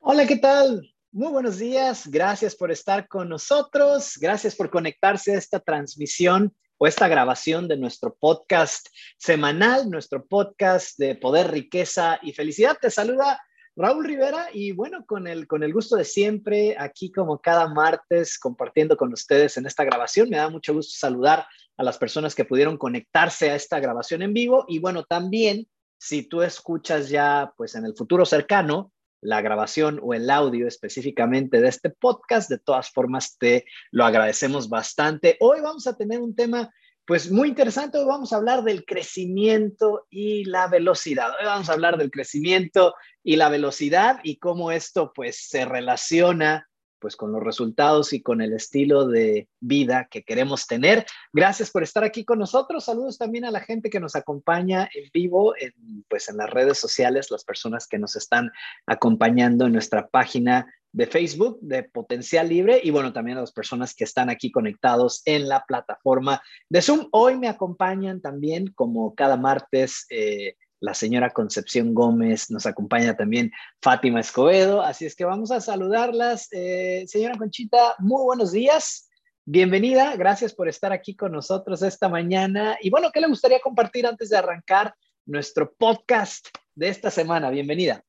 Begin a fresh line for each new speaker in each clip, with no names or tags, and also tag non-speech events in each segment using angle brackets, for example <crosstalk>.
Hola, ¿qué tal? Muy buenos días. Gracias por estar con nosotros. Gracias por conectarse a esta transmisión o esta grabación de nuestro podcast semanal, nuestro podcast de poder, riqueza y felicidad. Te saluda Raúl Rivera y bueno, con el, con el gusto de siempre, aquí como cada martes compartiendo con ustedes en esta grabación. Me da mucho gusto saludar a las personas que pudieron conectarse a esta grabación en vivo y bueno, también si tú escuchas ya pues en el futuro cercano la grabación o el audio específicamente de este podcast. De todas formas, te lo agradecemos bastante. Hoy vamos a tener un tema pues muy interesante. Hoy vamos a hablar del crecimiento y la velocidad. Hoy vamos a hablar del crecimiento y la velocidad y cómo esto pues se relaciona pues con los resultados y con el estilo de vida que queremos tener. Gracias por estar aquí con nosotros. Saludos también a la gente que nos acompaña en vivo, en, pues en las redes sociales, las personas que nos están acompañando en nuestra página de Facebook de Potencial Libre y bueno, también a las personas que están aquí conectados en la plataforma de Zoom. Hoy me acompañan también, como cada martes, eh, la señora Concepción Gómez, nos acompaña también Fátima Escobedo, así es que vamos a saludarlas. Eh, señora Conchita, muy buenos días, bienvenida, gracias por estar aquí con nosotros esta mañana. Y bueno, ¿qué le gustaría compartir antes de arrancar nuestro podcast de esta semana? Bienvenida.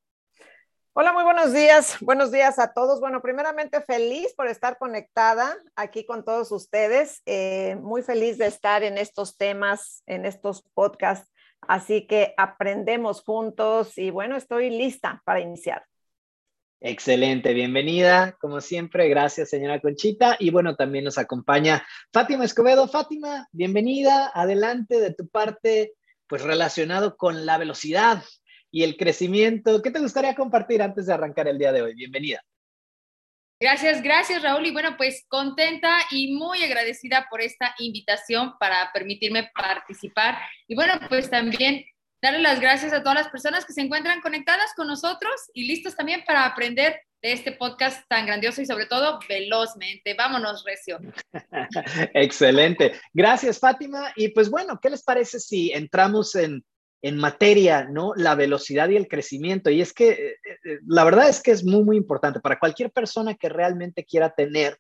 Hola, muy buenos días. Buenos días a todos. Bueno, primeramente feliz por estar conectada aquí con todos ustedes. Eh, muy feliz de estar en estos temas, en estos podcasts Así que aprendemos juntos y bueno, estoy lista para iniciar.
Excelente, bienvenida, como siempre, gracias señora Conchita. Y bueno, también nos acompaña Fátima Escobedo. Fátima, bienvenida, adelante de tu parte, pues relacionado con la velocidad y el crecimiento. ¿Qué te gustaría compartir antes de arrancar el día de hoy? Bienvenida.
Gracias, gracias Raúl. Y bueno, pues contenta y muy agradecida por esta invitación para permitirme participar. Y bueno, pues también darle las gracias a todas las personas que se encuentran conectadas con nosotros y listos también para aprender de este podcast tan grandioso y sobre todo velozmente. Vámonos, Recio. <laughs>
Excelente. Gracias, Fátima. Y pues bueno, ¿qué les parece si entramos en en materia, ¿no? La velocidad y el crecimiento. Y es que eh, eh, la verdad es que es muy, muy importante para cualquier persona que realmente quiera tener,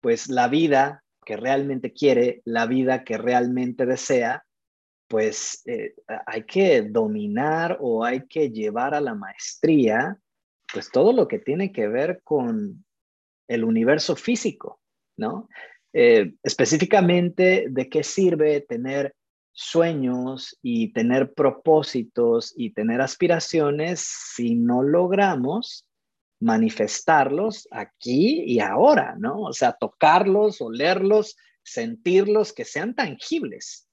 pues, la vida que realmente quiere, la vida que realmente desea, pues eh, hay que dominar o hay que llevar a la maestría, pues todo lo que tiene que ver con el universo físico, ¿no? específicamente, ¿de qué sirve tener sueños y tener propósitos y tener aspiraciones si no logramos manifestarlos aquí y ahora, ¿no? O sea, tocarlos, olerlos, sentirlos, que sean tangibles.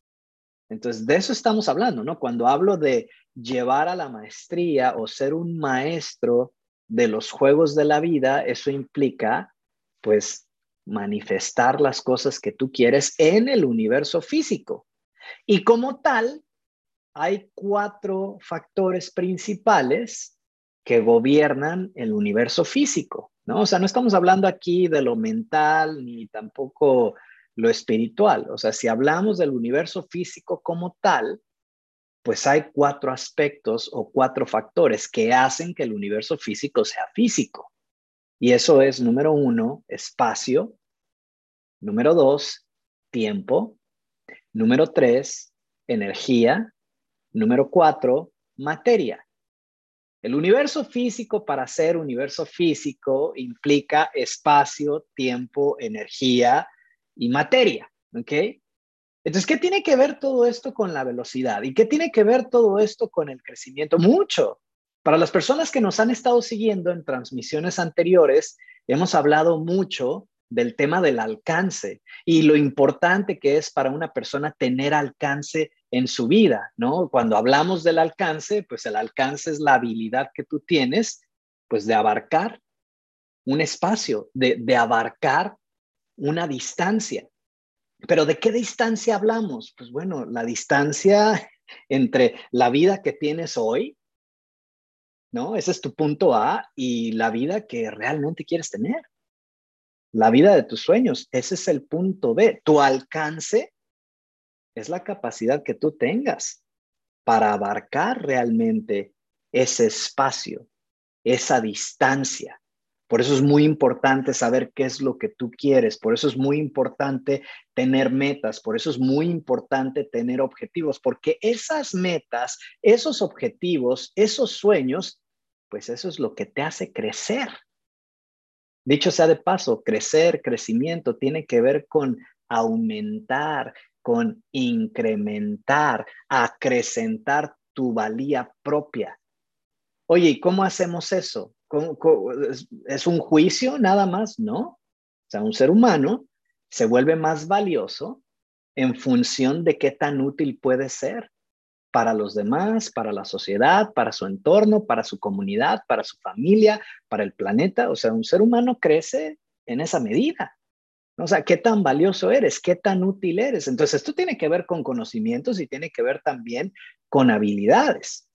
Entonces, de eso estamos hablando, ¿no? Cuando hablo de llevar a la maestría o ser un maestro de los juegos de la vida, eso implica, pues, manifestar las cosas que tú quieres en el universo físico. Y como tal, hay cuatro factores principales que gobiernan el universo físico, ¿no? O sea, no estamos hablando aquí de lo mental ni tampoco lo espiritual. O sea, si hablamos del universo físico como tal, pues hay cuatro aspectos o cuatro factores que hacen que el universo físico sea físico. Y eso es, número uno, espacio. Número dos, tiempo. Número tres, energía. Número cuatro, materia. El universo físico, para ser universo físico, implica espacio, tiempo, energía y materia. ¿Ok? Entonces, ¿qué tiene que ver todo esto con la velocidad? ¿Y qué tiene que ver todo esto con el crecimiento? Mucho. Para las personas que nos han estado siguiendo en transmisiones anteriores, hemos hablado mucho del tema del alcance y lo importante que es para una persona tener alcance en su vida, ¿no? Cuando hablamos del alcance, pues el alcance es la habilidad que tú tienes, pues de abarcar un espacio, de, de abarcar una distancia. Pero ¿de qué distancia hablamos? Pues bueno, la distancia <laughs> entre la vida que tienes hoy, ¿no? Ese es tu punto A y la vida que realmente quieres tener la vida de tus sueños. Ese es el punto B. Tu alcance es la capacidad que tú tengas para abarcar realmente ese espacio esa distancia. Por eso es muy importante saber qué es lo que tú quieres, por eso es muy importante tener metas, por eso es muy importante tener objetivos, porque esas metas, esos objetivos, esos sueños, pues eso es lo que te hace crecer. Dicho sea de paso, crecer, crecimiento tiene que ver con aumentar, con incrementar, acrecentar tu valía propia. Oye, ¿y cómo hacemos eso? es un juicio nada más? No. O sea, un ser humano se vuelve más valioso en función de qué tan útil puede ser para los demás, para la sociedad, para su entorno, para su comunidad, para su familia, para el planeta. O sea, un ser humano crece en esa medida. O sea, qué tan valioso eres, qué tan útil eres. Entonces, esto tiene que ver con conocimientos y tiene que ver también con habilidades.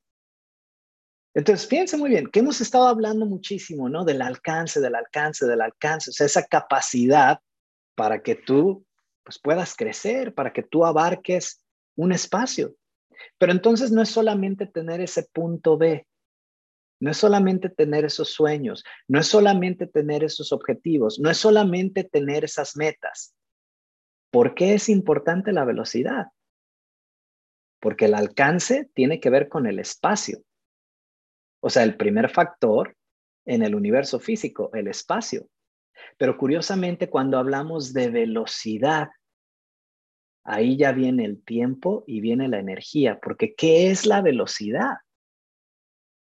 Entonces, fíjense muy bien, que hemos estado hablando muchísimo, ¿no? Del alcance, del alcance, del alcance, o sea, esa capacidad para que tú pues, puedas crecer, para que tú abarques un espacio. Pero entonces no es solamente tener ese punto B, no es solamente tener esos sueños, no es solamente tener esos objetivos, no es solamente tener esas metas. ¿Por qué es importante la velocidad? Porque el alcance tiene que ver con el espacio. O sea, el primer factor en el universo físico, el espacio. Pero curiosamente, cuando hablamos de velocidad, ahí ya viene el tiempo y viene la energía, porque ¿qué es la velocidad?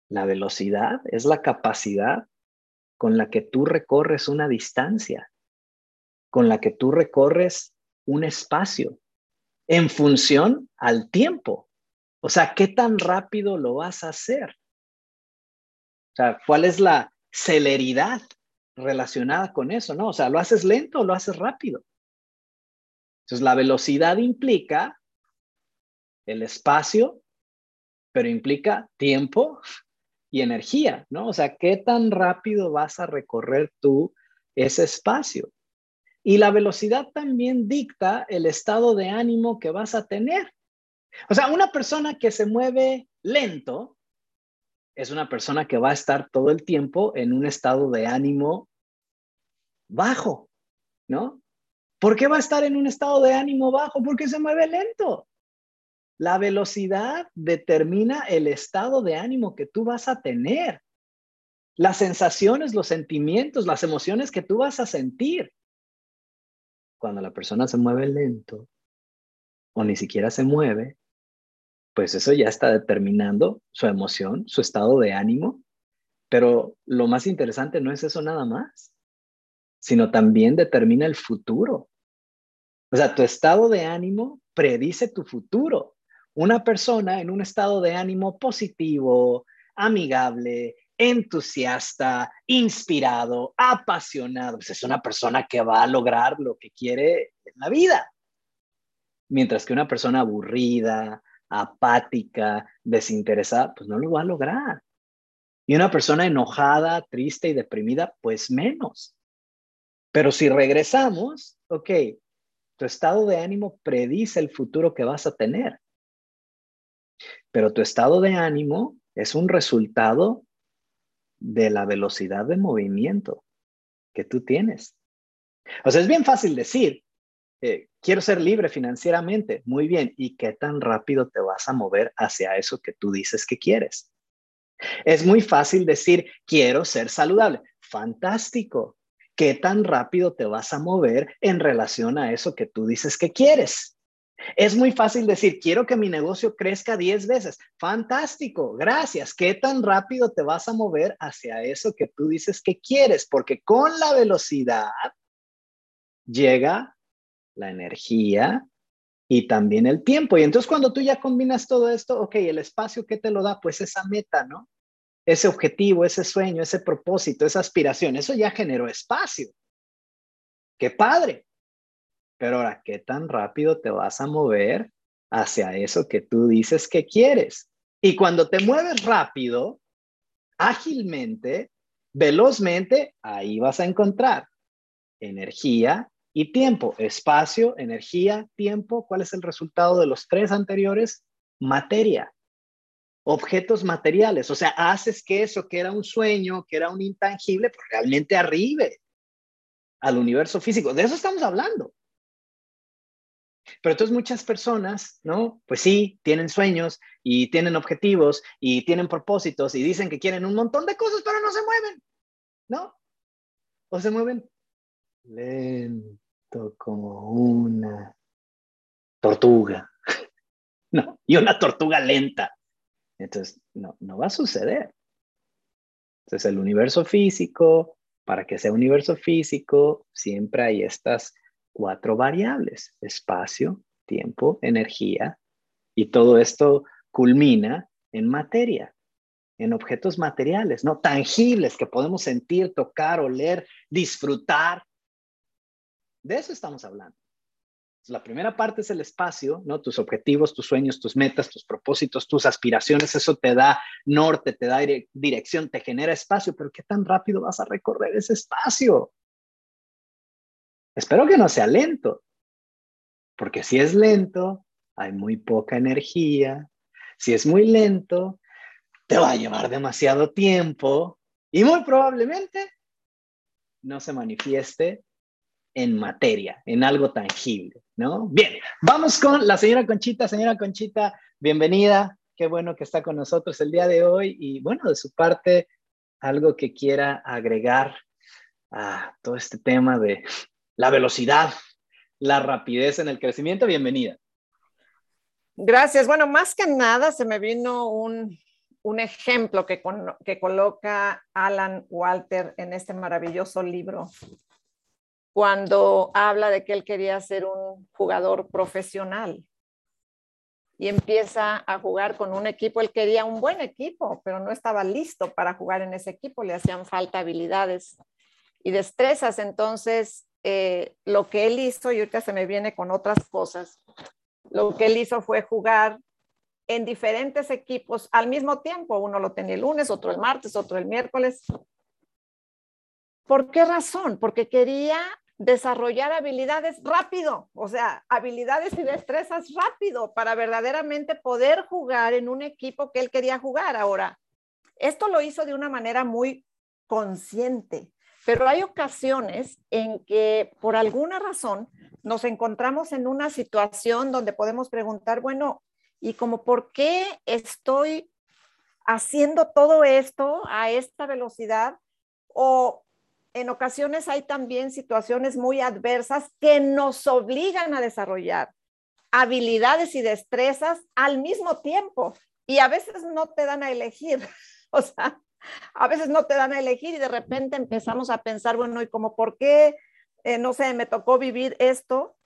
La velocidad es la capacidad con la que tú recorres una distancia, con la que tú recorres un espacio en función al tiempo. O sea, ¿qué tan rápido lo vas a hacer? O sea, ¿cuál es la celeridad relacionada con eso? ¿No? O sea, ¿lo haces lento o lo haces rápido? Entonces, la velocidad implica el espacio, pero implica tiempo y energía, ¿no? O sea, ¿qué tan rápido vas a recorrer tú ese espacio? Y la velocidad también dicta el estado de ánimo que vas a tener. O sea, una persona que se mueve lento es una persona que va a estar todo el tiempo en un estado de ánimo bajo, ¿no? ¿Por qué va a estar en un estado de ánimo bajo? Porque se mueve lento. La velocidad determina el estado de ánimo que tú vas a tener, las sensaciones, los sentimientos, las emociones que tú vas a sentir. Cuando la persona se mueve lento o ni siquiera se mueve, pues eso ya está determinando su emoción, su estado de ánimo. Pero lo más interesante no es eso nada más, sino también determina el futuro. O sea, tu estado de ánimo predice tu futuro. Una persona en un estado de ánimo positivo, amigable, entusiasta, inspirado, apasionado, pues es una persona que va a lograr lo que quiere en la vida. Mientras que una persona aburrida, apática, desinteresada, pues no lo va a lograr. Y una persona enojada, triste y deprimida, pues menos. Pero si regresamos, ok, tu estado de ánimo predice el futuro que vas a tener. Pero tu estado de ánimo es un resultado de la velocidad de movimiento que tú tienes. O sea, es bien fácil decir, eh, quiero ser libre financieramente, muy bien, ¿y qué tan rápido te vas a mover hacia eso que tú dices que quieres? Es muy fácil decir, quiero ser saludable, fantástico. ¿Qué tan rápido te vas a mover en relación a eso que tú dices que quieres? Es muy fácil decir, quiero que mi negocio crezca 10 veces. Fantástico, gracias. ¿Qué tan rápido te vas a mover hacia eso que tú dices que quieres? Porque con la velocidad llega la energía y también el tiempo. Y entonces cuando tú ya combinas todo esto, ok, el espacio que te lo da, pues esa meta, ¿no? Ese objetivo, ese sueño, ese propósito, esa aspiración, eso ya generó espacio. Qué padre. Pero ahora, ¿qué tan rápido te vas a mover hacia eso que tú dices que quieres? Y cuando te mueves rápido, ágilmente, velozmente, ahí vas a encontrar energía y tiempo. Espacio, energía, tiempo. ¿Cuál es el resultado de los tres anteriores? Materia. Objetos materiales. O sea, haces que eso que era un sueño, que era un intangible, pues realmente arribe al universo físico. De eso estamos hablando. Pero entonces muchas personas, ¿no? Pues sí, tienen sueños y tienen objetivos y tienen propósitos y dicen que quieren un montón de cosas, pero no se mueven, ¿no? O se mueven lento como una tortuga, <laughs> ¿no? Y una tortuga lenta. Entonces, no, no va a suceder. Entonces, el universo físico, para que sea universo físico, siempre hay estas cuatro variables, espacio, tiempo, energía, y todo esto culmina en materia, en objetos materiales, no tangibles que podemos sentir, tocar, oler, disfrutar. De eso estamos hablando. La primera parte es el espacio, ¿no? Tus objetivos, tus sueños, tus metas, tus propósitos, tus aspiraciones, eso te da norte, te da dirección, te genera espacio, pero ¿qué tan rápido vas a recorrer ese espacio? Espero que no sea lento, porque si es lento, hay muy poca energía. Si es muy lento, te va a llevar demasiado tiempo y muy probablemente no se manifieste en materia, en algo tangible, ¿no? Bien, vamos con la señora Conchita. Señora Conchita, bienvenida. Qué bueno que está con nosotros el día de hoy y bueno, de su parte, algo que quiera agregar a todo este tema de la velocidad, la rapidez en el crecimiento. Bienvenida.
Gracias. Bueno, más que nada se me vino un, ejemplo que, que coloca Alan Walter en este maravilloso libro, cuando habla de que él quería ser un jugador profesional y empieza a jugar con un equipo. Él quería un buen equipo, pero no estaba listo para jugar en ese equipo, le hacían falta habilidades y destrezas. Entonces, eh, lo que él hizo, y ahorita se me viene con otras cosas, lo que él hizo fue jugar en diferentes equipos al mismo tiempo. Uno lo tenía el lunes, otro el martes, otro el miércoles. ¿Por qué razón? Porque quería desarrollar habilidades rápido, o sea, habilidades y destrezas rápido para verdaderamente poder jugar en un equipo que él quería jugar. Ahora, esto lo hizo de una manera muy consciente. Pero hay ocasiones en que por alguna razón nos encontramos en una situación donde podemos preguntar, bueno, ¿y como por qué estoy haciendo todo esto a esta velocidad? O en ocasiones hay también situaciones muy adversas que nos obligan a desarrollar habilidades y destrezas al mismo tiempo y a veces no te dan a elegir. <laughs> O sea, a veces no te dan a elegir y de repente empezamos a pensar, bueno, ¿y como por qué, eh, no sé, me tocó vivir esto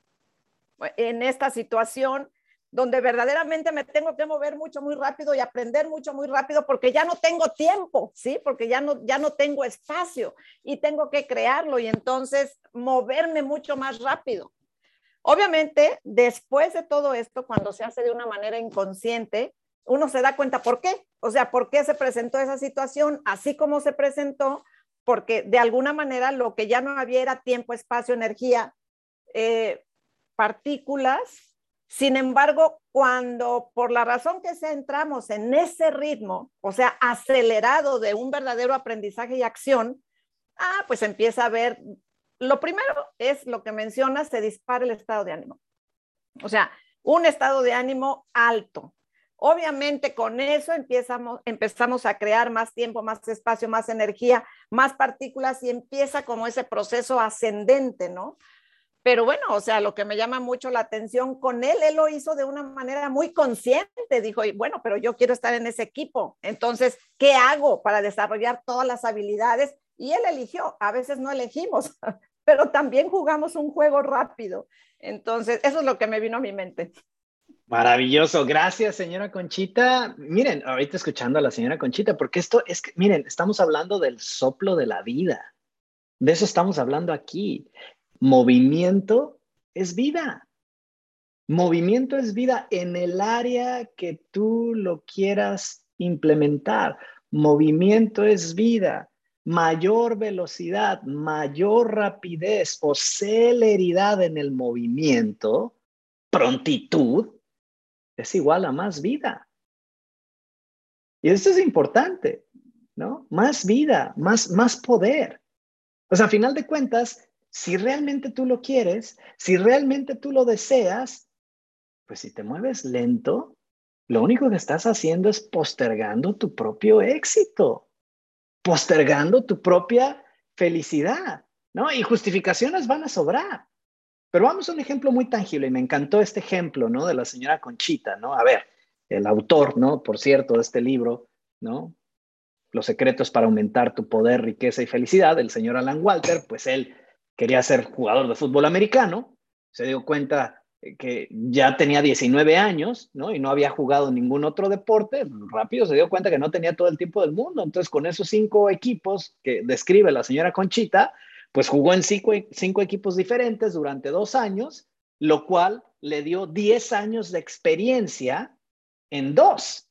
en esta situación? Donde verdaderamente me tengo que mover mucho, muy rápido y aprender mucho, muy rápido, porque ya no tengo tiempo, ¿sí? Porque ya no, ya no tengo espacio y tengo que crearlo y entonces moverme mucho más rápido. Obviamente, después de todo esto, cuando se hace de una manera inconsciente, uno se da cuenta por qué, o sea, por qué se presentó esa situación así como se presentó, porque de alguna manera lo que ya no había era tiempo, espacio, energía, eh, partículas. Sin embargo, cuando por la razón que sea entramos en ese ritmo, o sea, acelerado de un verdadero aprendizaje y acción, ah, pues empieza a ver, lo primero es lo que mencionas, se dispara el estado de ánimo. O sea, un estado de ánimo alto, Obviamente con eso empezamos, empezamos a crear más tiempo, más espacio, más energía, más partículas y empieza como ese proceso ascendente, ¿no? Pero bueno, o sea, lo que me llama mucho la atención con él, él lo hizo de una manera muy consciente. Dijo, bueno, pero yo quiero estar en ese equipo. Entonces, ¿qué hago para desarrollar todas las habilidades? Y él eligió. A veces no elegimos, <laughs> pero también jugamos un juego rápido. Entonces, eso es lo que me vino a mi mente.
Maravilloso, gracias señora Conchita. Miren, ahorita escuchando a la señora Conchita, porque esto es que, miren, estamos hablando del soplo de la vida. De eso estamos hablando aquí. Movimiento es vida. Movimiento es vida en el área que tú lo quieras implementar. Movimiento es vida. Mayor velocidad, mayor rapidez o celeridad en el movimiento, prontitud, es igual a más vida. Y esto es importante, ¿no? Más vida, más, más poder. O sea, a final de cuentas, si realmente tú lo quieres, si realmente tú lo deseas, pues si te mueves lento, lo único que estás haciendo es postergando tu propio éxito, postergando tu propia felicidad, ¿no? Y justificaciones van a sobrar. Pero vamos a un ejemplo muy tangible y me encantó este ejemplo, ¿no? De la señora Conchita, ¿no? A ver, el autor, ¿no? Por cierto, de este libro, ¿no? Los secretos para aumentar tu poder, riqueza y felicidad, el señor Alan Walter, pues él quería ser jugador de fútbol americano, se dio cuenta que ya tenía 19 años, ¿no? Y no había jugado ningún otro deporte, rápido se dio cuenta que no tenía todo el tiempo del mundo. Entonces, con esos cinco equipos que describe la señora Conchita, pues jugó en cinco, equipos diferentes durante dos años, lo cual le dio 10 años de experiencia en dos,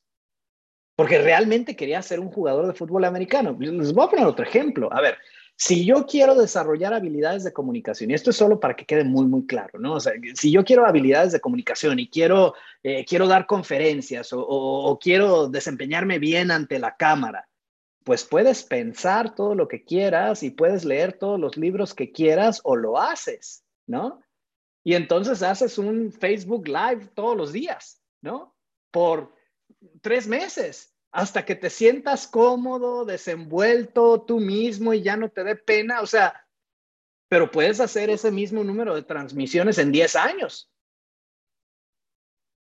porque realmente quería ser un jugador de fútbol americano. Les voy a poner otro ejemplo. A ver, si yo quiero desarrollar habilidades de comunicación, y esto es solo para que quede muy, muy claro, ¿no? O sea, si yo quiero habilidades de comunicación y quiero, eh, quiero dar conferencias o, quiero desempeñarme bien ante la cámara, pues puedes pensar todo lo que quieras y puedes leer todos los libros que quieras o lo haces, ¿no? Y entonces haces un Facebook Live todos los días, ¿no? Por tres meses hasta que te sientas cómodo, desenvuelto tú mismo y ya no te dé pena, o sea, pero puedes hacer ese mismo número de transmisiones en 10 años.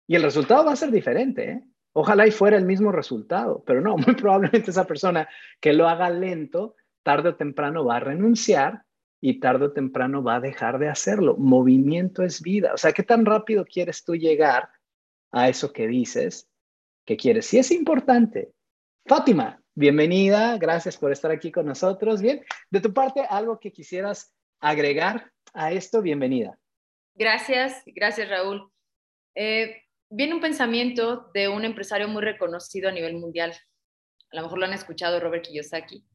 Y el resultado va a ser diferente, ¿eh? Ojalá y fuera el mismo resultado, pero no, <laughs> muy probablemente esa persona que lo haga lento, tarde o temprano va a renunciar y tarde o temprano va a dejar de hacerlo. Movimiento es vida. O sea, ¿qué tan rápido quieres tú llegar a eso que dices que quieres. Sí es importante. Fátima, bienvenida, gracias por estar aquí con nosotros. Bien, de tu parte, algo que quisieras agregar a esto, bienvenida.
Gracias, gracias Raúl. Eh, viene un pensamiento de un empresario muy reconocido a nivel mundial. A lo mejor lo han escuchado, Robert Kiyosaki.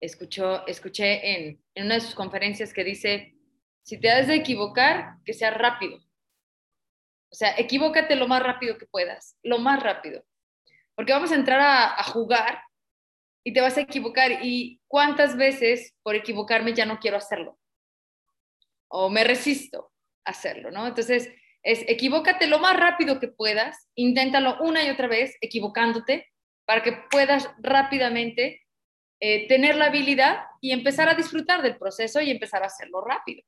Escuchó, escuché en, en una de sus conferencias que dice, si te has de equivocar, que sea rápido. O sea, equivócate lo más rápido que puedas, lo más rápido. Porque vamos a entrar a, jugar y te vas a equivocar. ¿Y cuántas veces por equivocarme ya no quiero hacerlo? O me resisto a hacerlo, ¿no? Entonces, es equivócate lo más rápido que puedas, inténtalo una y otra vez, equivocándote, para que puedas rápidamente eh, tener la habilidad y empezar a disfrutar del proceso y empezar a hacerlo rápido.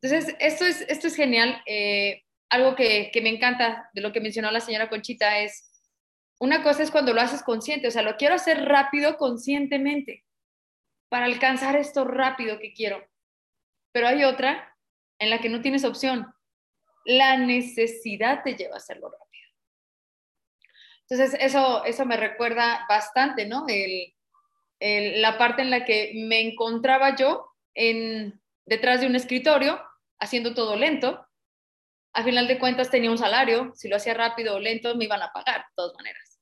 Entonces, esto es, esto es genial. Eh, algo que, me encanta de lo que mencionó la señora Conchita es, una cosa es cuando lo haces consciente, o sea, lo quiero hacer rápido, conscientemente, para alcanzar esto rápido que quiero. Pero hay otra en la que no tienes opción. La necesidad te lleva a hacerlo rápido. Entonces, eso, eso me recuerda bastante, ¿no? la parte en la que me encontraba yo en, detrás de un escritorio, haciendo todo lento, a final de cuentas tenía un salario, si lo hacía rápido o lento me iban a pagar de todas maneras.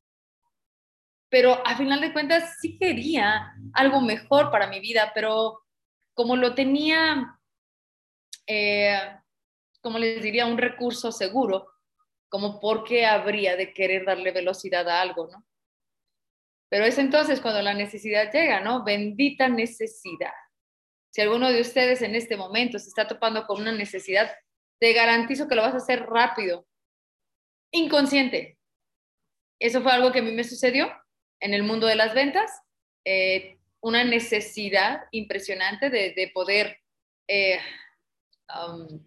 Pero a final de cuentas sí quería algo mejor para mi vida, pero como lo tenía, eh, como les diría, un recurso seguro, como por qué habría de querer darle velocidad a algo, ¿no? Pero es entonces cuando la necesidad llega, ¿no? Bendita necesidad. Si alguno de ustedes en este momento se está topando con una necesidad, te garantizo que lo vas a hacer rápido, inconsciente. Eso fue algo que a mí me sucedió en el mundo de las ventas, eh, una necesidad impresionante de, poder eh, um,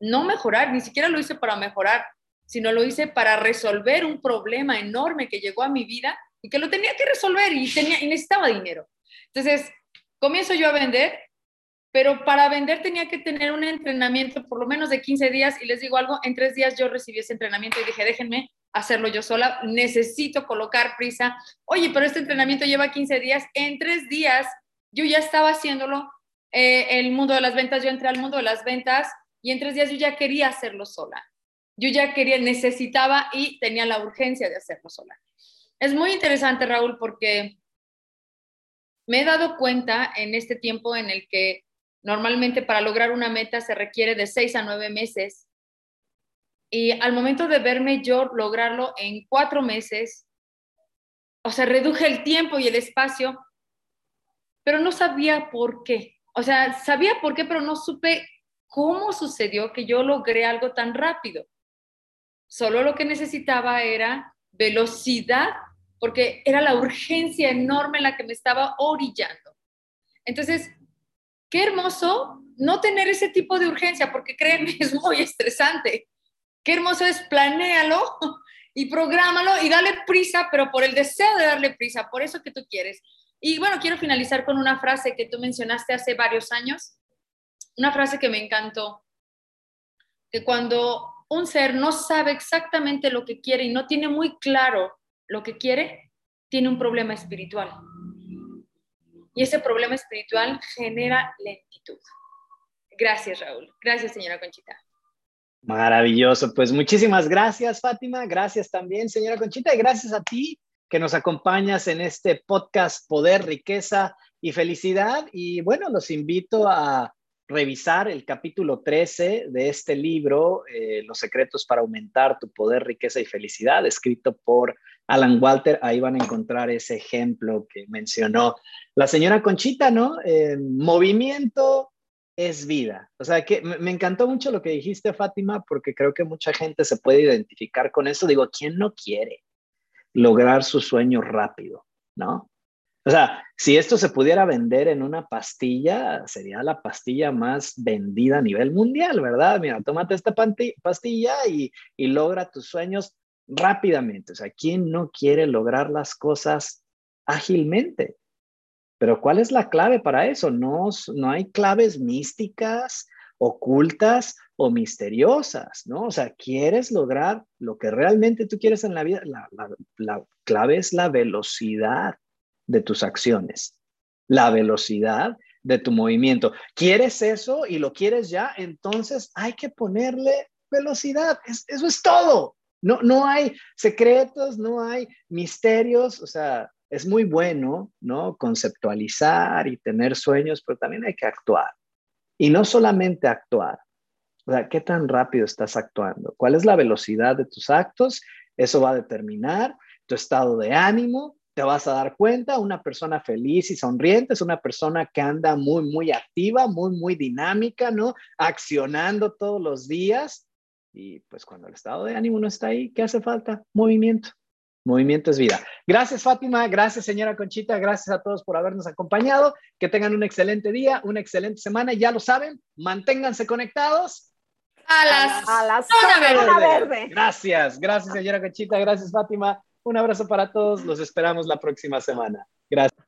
no mejorar, ni siquiera lo hice para mejorar, sino lo hice para resolver un problema enorme que llegó a mi vida y que lo tenía que resolver y, tenía, y necesitaba dinero. Entonces, comienzo yo a vender pero para vender tenía que tener un entrenamiento por lo menos de 15 días y les digo algo, en tres días yo recibí ese entrenamiento y dije, déjenme hacerlo yo sola, necesito colocar prisa. Oye, pero este entrenamiento lleva 15 días, en tres días yo ya estaba haciéndolo, eh, el mundo de las ventas, yo entré al mundo de las ventas y en tres días yo ya quería hacerlo sola. Yo ya quería, necesitaba y tenía la urgencia de hacerlo sola. Es muy interesante, Raúl, porque me he dado cuenta en este tiempo en el que Normalmente para lograr una meta se requiere de seis a nueve meses. Y al momento de verme yo lograrlo en cuatro meses, o sea, reduje el tiempo y el espacio, pero no sabía por qué. O sea, sabía por qué, pero no supe cómo sucedió que yo logré algo tan rápido. Solo lo que necesitaba era velocidad, porque era la urgencia enorme en la que me estaba orillando. Entonces, qué hermoso no tener ese tipo de urgencia, porque créeme, <laughs> es muy estresante. Qué hermoso es planéalo y prográmalo y dale prisa, pero por el deseo de darle prisa, por eso que tú quieres. Y bueno, quiero finalizar con una frase que tú mencionaste hace varios años, una frase que me encantó, que cuando un ser no sabe exactamente lo que quiere y no tiene muy claro lo que quiere, tiene un problema espiritual. Y ese problema espiritual genera lentitud. Gracias, Raúl. Gracias, señora Conchita.
Maravilloso. Pues muchísimas gracias, Fátima. Gracias también, señora Conchita. Y gracias a ti que nos acompañas en este podcast Poder, Riqueza y Felicidad. Y bueno, los invito a revisar el capítulo 13 de este libro, eh, Los secretos para aumentar tu poder, riqueza y felicidad, escrito por Alan Walter. Ahí van a encontrar ese ejemplo que mencionó la señora Conchita, ¿no? movimiento es vida. O sea, que me encantó mucho lo que dijiste, Fátima, porque creo que mucha gente se puede identificar con eso. Digo, ¿quién no quiere lograr su sueño rápido? ¿No? O sea, si esto se pudiera vender en una pastilla, sería la pastilla más vendida a nivel mundial, ¿verdad? Mira, tómate esta pastilla y, logra tus sueños rápidamente. O sea, ¿quién no quiere lograr las cosas ágilmente? Pero ¿cuál es la clave para eso? No, no hay claves místicas, ocultas o misteriosas, ¿no? O sea, quieres lograr lo que realmente tú quieres en la vida. la clave es la velocidad de tus acciones, la velocidad de tu movimiento. ¿Quieres eso y lo quieres ya? Entonces hay que ponerle velocidad. eso es todo. No, no hay secretos, no hay misterios. O sea, es muy bueno, ¿no? Conceptualizar y tener sueños, pero también hay que actuar. Y no solamente actuar. O sea, ¿qué tan rápido estás actuando? ¿Cuál es la velocidad de tus actos? Eso va a determinar tu estado de ánimo, te vas a dar cuenta, una persona feliz y sonriente es una persona que anda muy, muy activa, muy, muy dinámica, ¿no? Accionando todos los días. Y pues cuando el estado de ánimo no está ahí, ¿qué hace falta? Movimiento. Movimiento es vida. Gracias, Fátima. Gracias, señora Conchita. Gracias a todos por habernos acompañado. Que tengan un excelente día, una excelente semana. Ya lo saben, manténganse conectados.
A las,
a las zona
verde. Gracias, gracias, señora Conchita. Gracias, Fátima. Un abrazo para todos. Los esperamos la próxima semana. Gracias.